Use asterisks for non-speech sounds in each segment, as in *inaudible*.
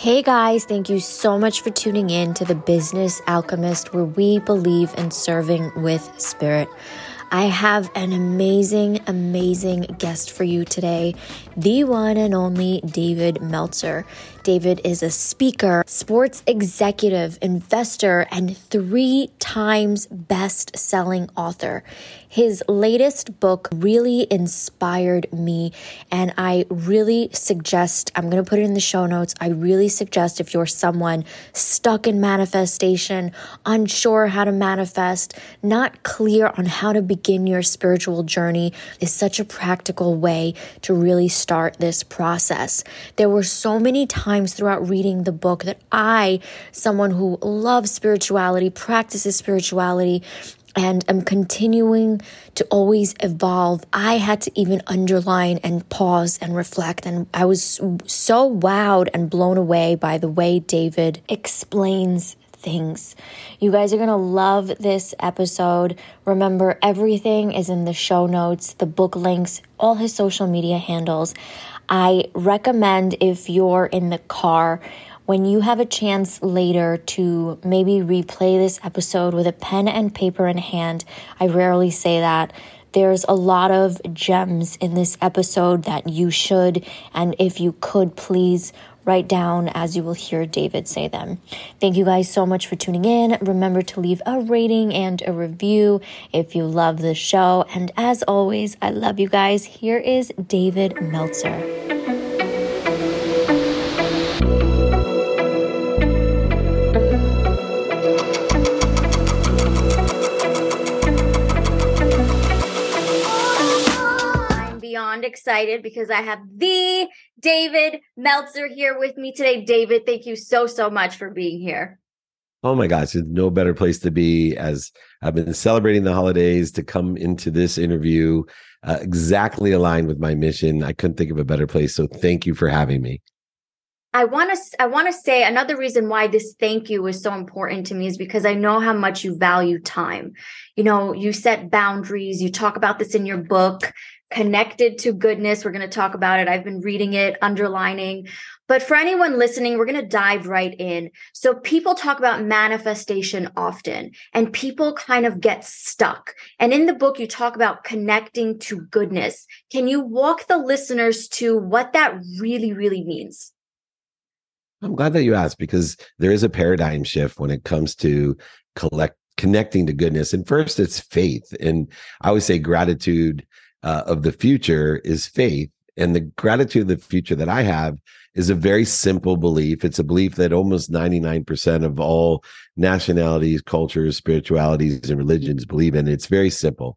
Hey guys, thank you so much for tuning in to the Business Alchemist, where we believe in serving with spirit. I have an amazing, amazing guest for you today, the one and only David Meltzer. David is a speaker, sports executive, investor, and three times best selling author. His latest book really inspired me, and I really suggest I'm going to put it in the show notes. I really suggest if you're someone stuck in manifestation, unsure how to manifest, not clear on how to begin your spiritual journey, is such a practical way to really start this process. There were so many times throughout reading the book that I, someone who loves spirituality, practices spirituality, and I'm continuing to always evolve. I had to even underline and pause and reflect. And I was so wowed and blown away by the way David explains things. You guys are going to love this episode. Remember, everything is in the show notes, the book links, all his social media handles. I recommend if you're in the car when you have a chance later to maybe replay this episode with a pen and paper in hand, I rarely say that. There's a lot of gems in this episode that you should, and if you could, please write down as you will hear David say them. Thank you guys so much for tuning in. Remember to leave a rating and a review if you love the show. And as always, I love you guys. Here is David Meltzer. Beyond excited because I have the David Meltzer here with me today. David, thank you so, so much for being here. Oh my gosh, there's no better place to be as I've been celebrating the holidays to come into this interview uh, exactly aligned with my mission. I couldn't think of a better place. So thank you for having me. I want to I want to say another reason why this thank you is so important to me is because I know how much you value time. You know, you set boundaries, you talk about this in your book connected to goodness. We're going to talk about it. I've been reading it, underlining. But for anyone listening, we're going to dive right in. So people talk about manifestation often and people kind of get stuck. And in the book, you talk about connecting to goodness. Can you walk the listeners to what that really, really means? I'm glad that you asked because there is a paradigm shift when it comes to collect connecting to goodness. And first, it's faith. And I always say gratitude uh, of the future is faith. And the gratitude of the future that I have is a very simple belief. It's a belief that almost 99% of all nationalities, cultures, spiritualities, and religions believe in. It's very simple.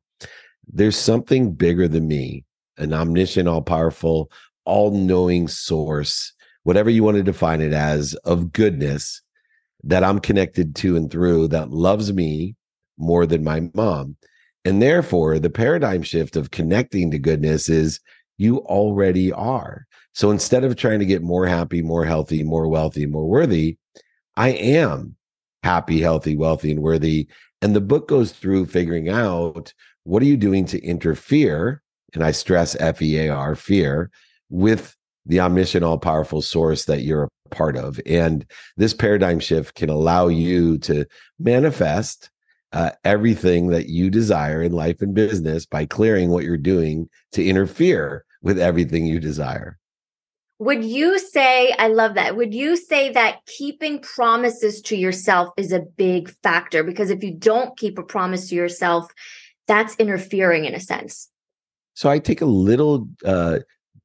There's something bigger than me, an omniscient, all powerful, all knowing source, whatever you want to define it as, of goodness that I'm connected to and through that loves me more than my mom. And therefore, the paradigm shift of connecting to goodness is you already are. So instead of trying to get more happy, more healthy, more wealthy, more worthy, I am happy, healthy, wealthy, and worthy. And the book goes through figuring out what are you doing to interfere, and I stress F E A R, fear, with the omniscient, all powerful source that you're a part of. And this paradigm shift can allow you to manifest uh, everything that you desire in life and business by clearing what you're doing to interfere with everything you desire. Would you say, I love that. Would you say that keeping promises to yourself is a big factor? Because if you don't keep a promise to yourself, that's interfering in a sense. So I take a little uh,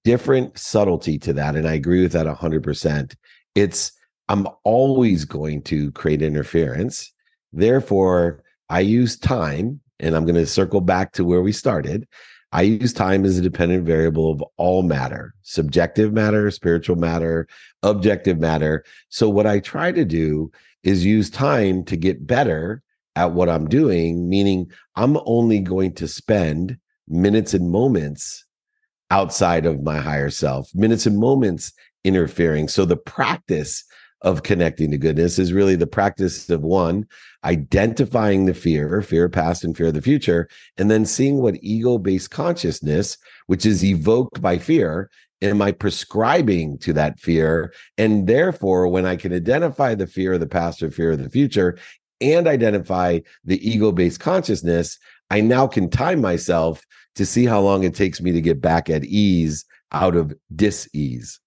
different subtlety to that. And I agree with that 100%. It's, I'm always going to create interference. Therefore, I use time, and I'm going to circle back to where we started. I use time as a dependent variable of all matter, subjective matter, spiritual matter, objective matter. So, what I try to do is use time to get better at what I'm doing, meaning I'm only going to spend minutes and moments outside of my higher self, minutes and moments interfering. So, the practice of connecting to goodness is really the practice of one, identifying the fear, fear past and fear of the future, and then seeing what ego based consciousness, which is evoked by fear, am I prescribing to that fear? And therefore, when I can identify the fear of the past or fear of the future and identify the ego based consciousness, I now can time myself to see how long it takes me to get back at ease out of dis ease.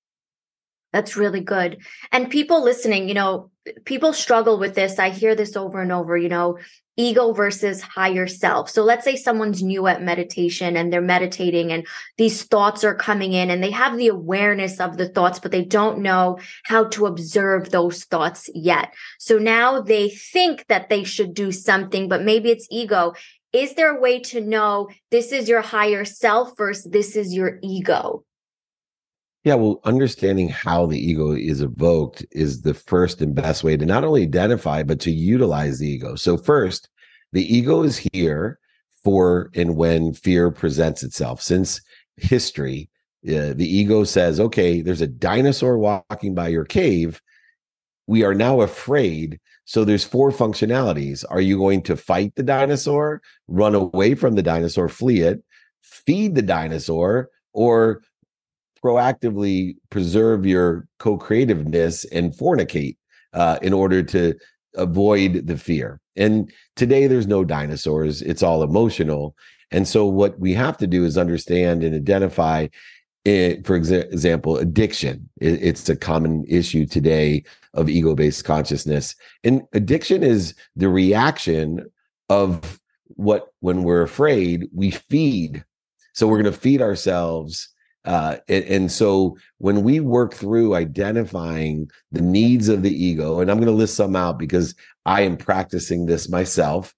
That's really good. And people listening, you know, people struggle with this. I hear this over and over, you know, ego versus higher self. So let's say someone's new at meditation and they're meditating and these thoughts are coming in and they have the awareness of the thoughts, but they don't know how to observe those thoughts yet. So now they think that they should do something, but maybe it's ego. Is there a way to know this is your higher self versus this is your ego? Yeah, well, understanding how the ego is evoked is the first and best way to not only identify, but to utilize the ego. So, first, the ego is here for and when fear presents itself. Since history, uh, the ego says, okay, there's a dinosaur walking by your cave. We are now afraid. So, there's four functionalities. Are you going to fight the dinosaur, run away from the dinosaur, flee it, feed the dinosaur, or proactively preserve your co-creativeness and fornicate uh, in order to avoid the fear. And today there's no dinosaurs, it's all emotional. And so what we have to do is understand and identify it, eh, for example, addiction. it's a common issue today of ego-based consciousness. And addiction is the reaction of what when we're afraid, we feed. So we're going to feed ourselves uh, and, and, so when we work through identifying the needs of the ego, and I'm going to list some out because I am practicing this myself.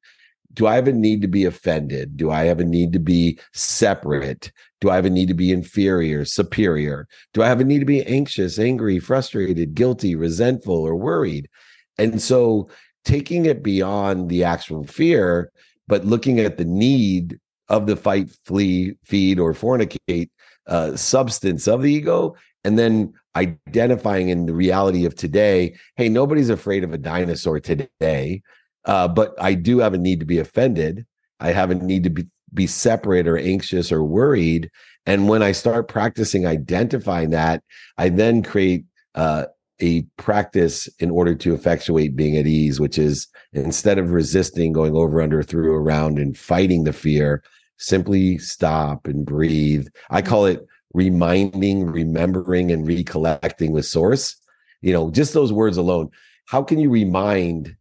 Do I have a need to be offended? Do I have a need to be separate? Do I have a need to be inferior, superior? Do I have a need to be anxious, angry, frustrated, guilty, resentful, or worried? And so taking it beyond the actual fear, but looking at the need of the fight, flee, feed, or fornicate uh, substance of the ego and then identifying in the reality of today hey nobody's afraid of a dinosaur today uh, but i do have a need to be offended. I have a need to be, be separate or anxious or worried. And when i start practicing identifying that i then create uh, a practice in order to effectuate being at ease which is instead of resisting going over under through around and fighting the fear simply stop and breathe. I mm-hmm. call it reminding, remembering, and recollecting with source. You know, just those words alone. How can you remind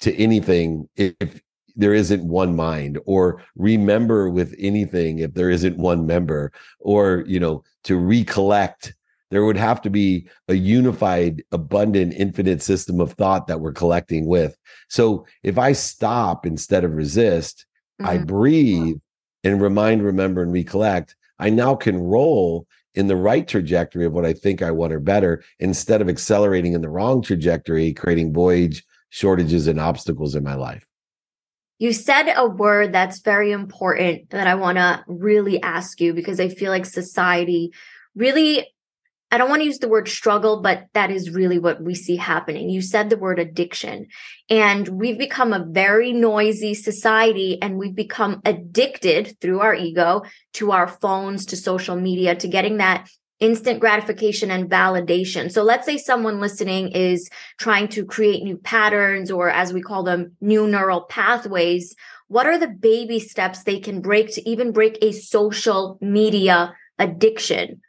to anything if there isn't one mind or remember with anything if there isn't one member or you know to recollect there would have to be a unified abundant infinite system of thought that we're collecting with so if i stop instead of resist mm-hmm. i breathe and remind, remember, and recollect, I now can roll in the right trajectory of what I think I want or better instead of accelerating in the wrong trajectory, creating voids, shortages, and obstacles in my life. You said a word that's very important that I want to really ask you because I feel like society really I don't want to use the word struggle, but that is really what we see happening. You said the word addiction, and we've become a very noisy society, and we've become addicted through our ego to our phones, to social media, to getting that instant gratification and validation. So let's say someone listening is trying to create new patterns, or as we call them, new neural pathways. What are the baby steps they can break to even break a social media addiction?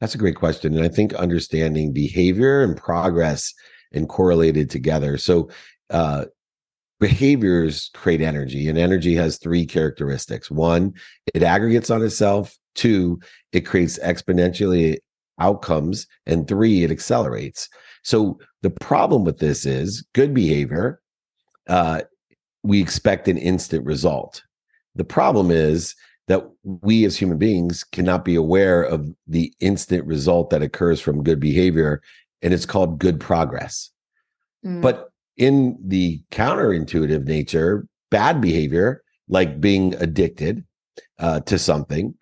That's a great question. And I think understanding behavior and progress and correlated together. So, uh, behaviors create energy, and energy has three characteristics one, it aggregates on itself, two, it creates exponentially outcomes, and three, it accelerates. So, the problem with this is good behavior, uh, we expect an instant result. The problem is that we as human beings cannot be aware of the instant result that occurs from good behavior and it's called good progress mm. but in the counterintuitive nature bad behavior like being addicted uh, to something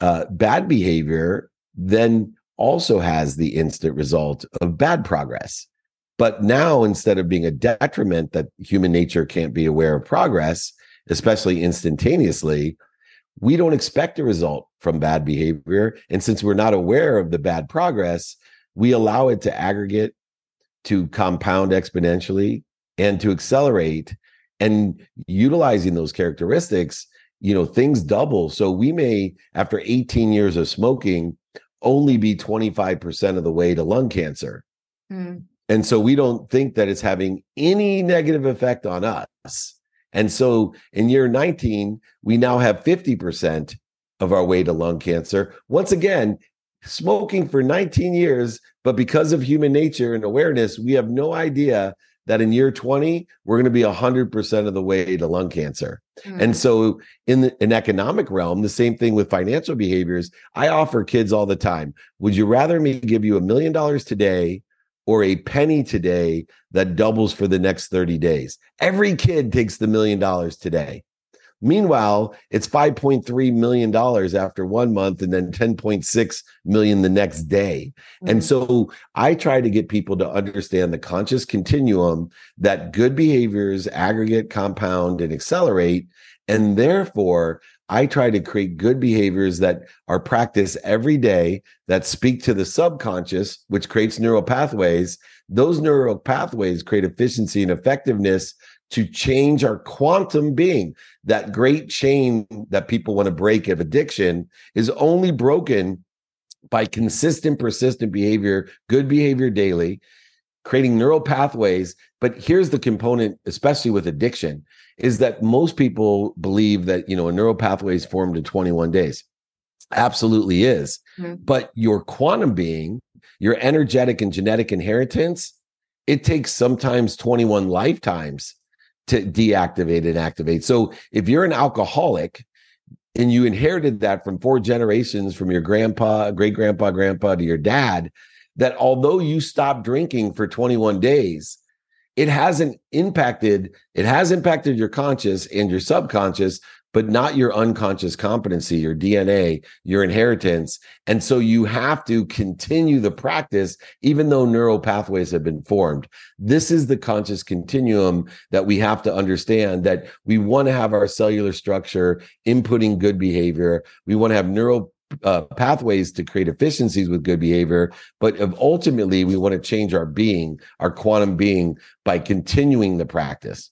uh, bad behavior then also has the instant result of bad progress. But now, instead of being a detriment that human nature can't be aware of progress, especially instantaneously, we don't expect a result from bad behavior. And since we're not aware of the bad progress, we allow it to aggregate, to compound exponentially, and to accelerate. And utilizing those characteristics, you know, things double. So we may, after 18 years of smoking, only be 25% of the way to lung cancer. Mm. And so we don't think that it's having any negative effect on us. And so in year 19, we now have 50% of our way to lung cancer. Once again, smoking for 19 years, but because of human nature and awareness, we have no idea that in year 20, we're going to be 100% of the way to lung cancer. Mm. And so in the, an economic realm, the same thing with financial behaviors. I offer kids all the time, would you rather me give you a million dollars today or a penny today that doubles for the next 30 days. Every kid takes the million dollars today. Meanwhile, it's 5.3 million dollars after one month and then 10.6 million the next day. Mm-hmm. And so I try to get people to understand the conscious continuum that good behaviors aggregate, compound, and accelerate. And therefore, I try to create good behaviors that are practiced every day that speak to the subconscious, which creates neural pathways. Those neural pathways create efficiency and effectiveness to change our quantum being. That great chain that people want to break of addiction is only broken by consistent, persistent behavior, good behavior daily, creating neural pathways. But here's the component, especially with addiction, is that most people believe that, you know, a neural pathway is formed in 21 days. Absolutely is. Mm-hmm. But your quantum being, your energetic and genetic inheritance, it takes sometimes 21 lifetimes to deactivate and activate. So if you're an alcoholic and you inherited that from four generations from your grandpa, great grandpa, grandpa to your dad, that although you stopped drinking for 21 days, it hasn't impacted, it has impacted your conscious and your subconscious, but not your unconscious competency, your DNA, your inheritance. And so you have to continue the practice, even though neural pathways have been formed. This is the conscious continuum that we have to understand that we want to have our cellular structure inputting good behavior. We want to have neural uh, pathways to create efficiencies with good behavior, but ultimately we want to change our being, our quantum being, by continuing the practice.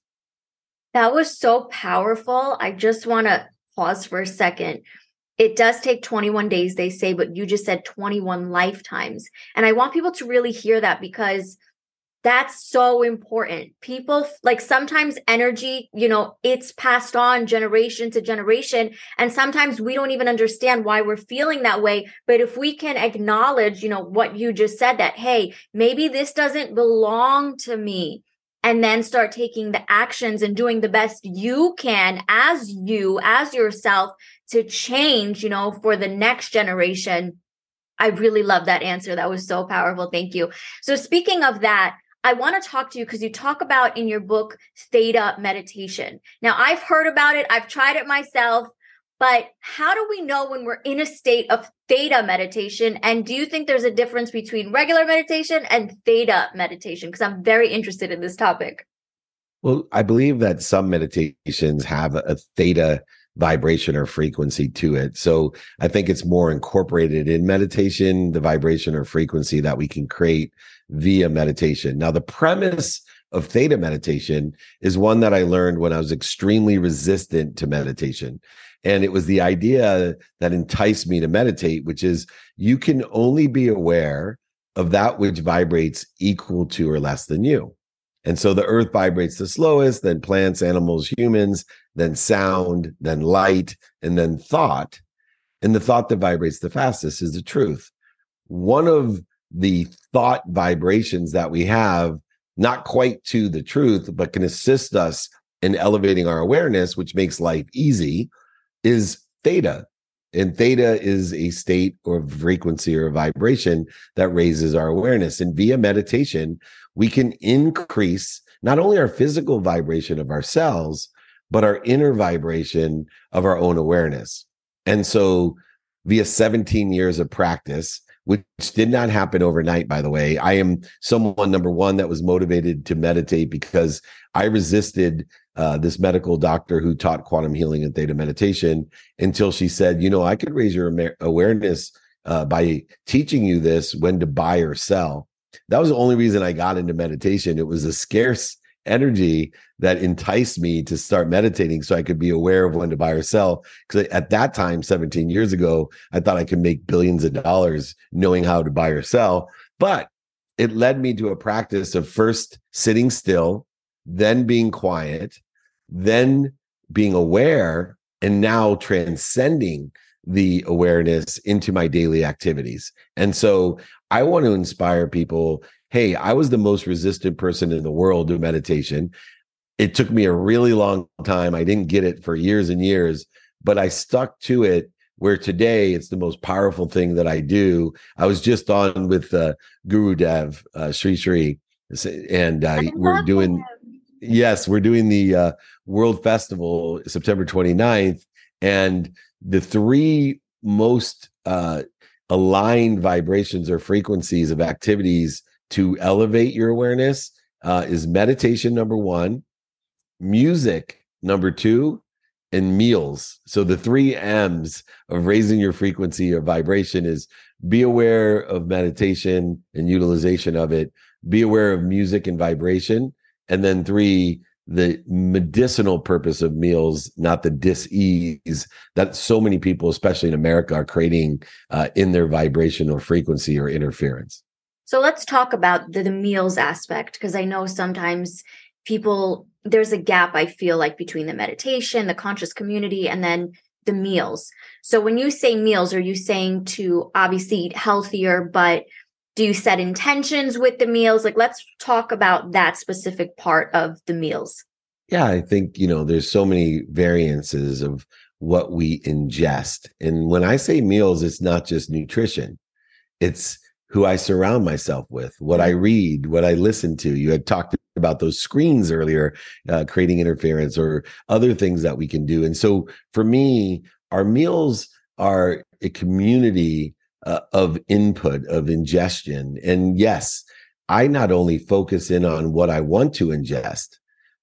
That was so powerful. I just want to pause for a second. It does take 21 days, they say, but you just said 21 lifetimes. And I want people to really hear that because that's so important. People like sometimes energy, you know, it's passed on generation to generation. And sometimes we don't even understand why we're feeling that way. But if we can acknowledge, you know, what you just said that, hey, maybe this doesn't belong to me. And then start taking the actions and doing the best you can as you, as yourself to change, you know, for the next generation. I really love that answer. That was so powerful. Thank you. So, speaking of that, I want to talk to you because you talk about in your book theta meditation. Now, I've heard about it, I've tried it myself, but how do we know when we're in a state of theta meditation? And do you think there's a difference between regular meditation and theta meditation? Because I'm very interested in this topic. Well, I believe that some meditations have a theta vibration or frequency to it. So I think it's more incorporated in meditation, the vibration or frequency that we can create via meditation. Now, the premise of theta meditation is one that I learned when I was extremely resistant to meditation. And it was the idea that enticed me to meditate, which is you can only be aware of that which vibrates equal to or less than you. And so the earth vibrates the slowest, then plants, animals, humans, then sound, then light, and then thought. And the thought that vibrates the fastest is the truth. One of the thought vibrations that we have, not quite to the truth, but can assist us in elevating our awareness, which makes life easy, is theta. And theta is a state or frequency or vibration that raises our awareness. And via meditation, we can increase not only our physical vibration of our cells, but our inner vibration of our own awareness. And so, via 17 years of practice, which did not happen overnight, by the way. I am someone, number one, that was motivated to meditate because I resisted uh, this medical doctor who taught quantum healing and theta meditation until she said, you know, I could raise your awareness uh, by teaching you this when to buy or sell. That was the only reason I got into meditation. It was a scarce energy that enticed me to start meditating so I could be aware of when to buy or sell. Because at that time, 17 years ago, I thought I could make billions of dollars knowing how to buy or sell. But it led me to a practice of first sitting still, then being quiet, then being aware, and now transcending the awareness into my daily activities. And so I want to inspire people hey, I was the most resistant person in the world to meditation. It took me a really long time. I didn't get it for years and years, but I stuck to it where today it's the most powerful thing that I do. I was just on with uh, Guru Dev, uh, Sri Sri, and uh, we're doing, him. yes, we're doing the uh, World Festival September 29th. And the three most uh, aligned vibrations or frequencies of activities to elevate your awareness uh, is meditation number one, music number two, and meals. So the three M's of raising your frequency or vibration is be aware of meditation and utilization of it, be aware of music and vibration, and then three, the medicinal purpose of meals, not the dis-ease that so many people, especially in America, are creating uh, in their vibration or frequency or interference. So let's talk about the, the meals aspect because I know sometimes people there's a gap I feel like between the meditation, the conscious community, and then the meals. So when you say meals, are you saying to obviously eat healthier, but do you set intentions with the meals? Like let's talk about that specific part of the meals. Yeah, I think, you know, there's so many variances of what we ingest. And when I say meals, it's not just nutrition. It's who I surround myself with, what I mm-hmm. read, what I listen to. You had talked about those screens earlier, uh, creating interference or other things that we can do. And so for me, our meals are a community uh, of input, of ingestion. And yes, I not only focus in on what I want to ingest,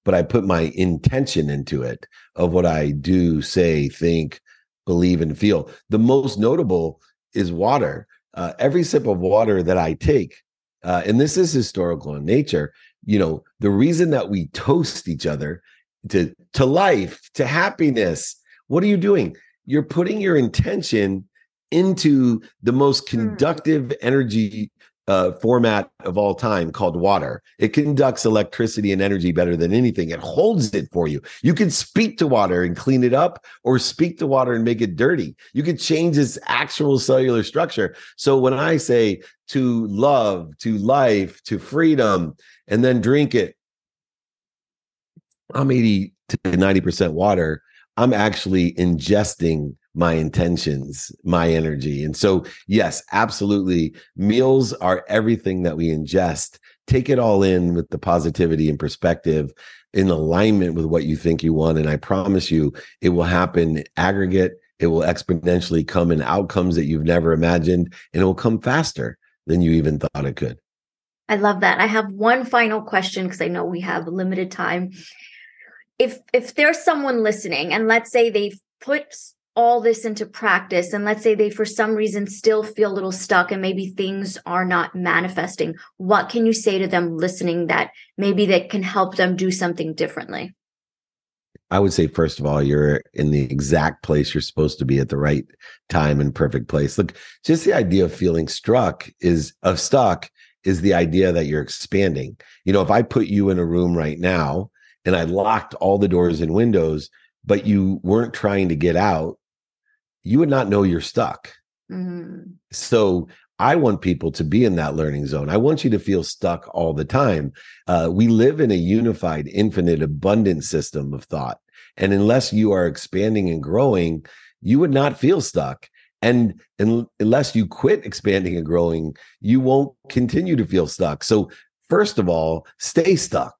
but I put my intention into it of what I do, say, think, believe, and feel. The most notable is water uh, every sip of water that I take, uh, and this is historical in nature, you know, the reason that we toast each other to to life, to happiness, what are you doing? You're putting your intention into the most hmm. conductive energy uh, format of all time called water. It conducts electricity and energy better than anything. It holds it for you. You can speak to water and clean it up, or speak to water and make it dirty. You can change its actual cellular structure. So when I say to love, to life, to freedom, and then drink it, I'm 80 to 90% water. I'm actually ingesting my intentions, my energy. And so, yes, absolutely. Meals are everything that we ingest. Take it all in with the positivity and perspective in alignment with what you think you want. And I promise you, it will happen aggregate. It will exponentially come in outcomes that you've never imagined, and it will come faster than you even thought it could. I love that. I have one final question because I know we have limited time. If if there's someone listening and let's say they've put all this into practice and let's say they for some reason still feel a little stuck and maybe things are not manifesting what can you say to them listening that maybe that can help them do something differently? I would say first of all you're in the exact place you're supposed to be at the right time and perfect place. Look just the idea of feeling struck is of stuck is the idea that you're expanding. You know if i put you in a room right now and i locked all the doors and windows but you weren't trying to get out you would not know you're stuck. Mm-hmm. So I want people to be in that learning zone. I want you to feel stuck all the time. Uh, we live in a unified, infinite, abundant system of thought. And unless you are expanding and growing, you would not feel stuck. And, and unless you quit expanding and growing, you won't continue to feel stuck. So, first of all, stay stuck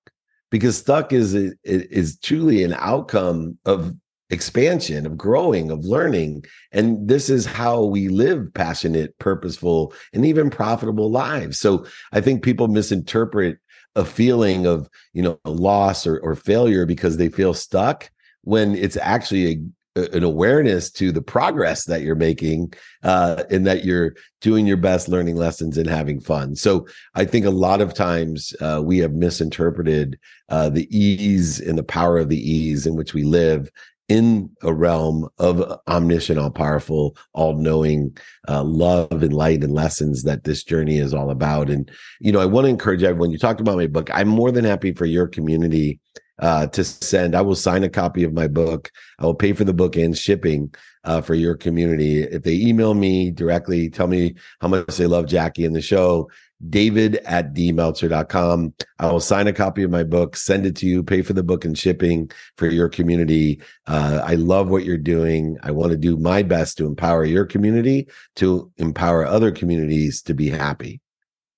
because stuck is is truly an outcome of expansion, of growing, of learning. And this is how we live passionate, purposeful, and even profitable lives. So I think people misinterpret a feeling of, you know, loss or, or failure because they feel stuck when it's actually a an awareness to the progress that you're making uh, and that you're doing your best learning lessons and having fun so i think a lot of times uh, we have misinterpreted uh, the ease and the power of the ease in which we live in a realm of omniscient all powerful all knowing uh, love and light and lessons that this journey is all about. And you know i want to encourage everyone you talked about my book. I'm more than happy for your community uh, to send. I will sign a copy of my book. I will pay for the book and shipping uh, for your community. If they email me directly, tell me how much they love Jackie and the show, david at dmeltzer.com. I will sign a copy of my book, send it to you, pay for the book and shipping for your community. Uh, I love what you're doing. I want to do my best to empower your community, to empower other communities to be happy.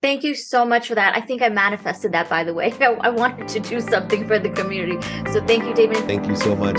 Thank you so much for that. I think I manifested that, by the way. *laughs* I, wanted to do something for the community. So thank you, David. Thank you so much.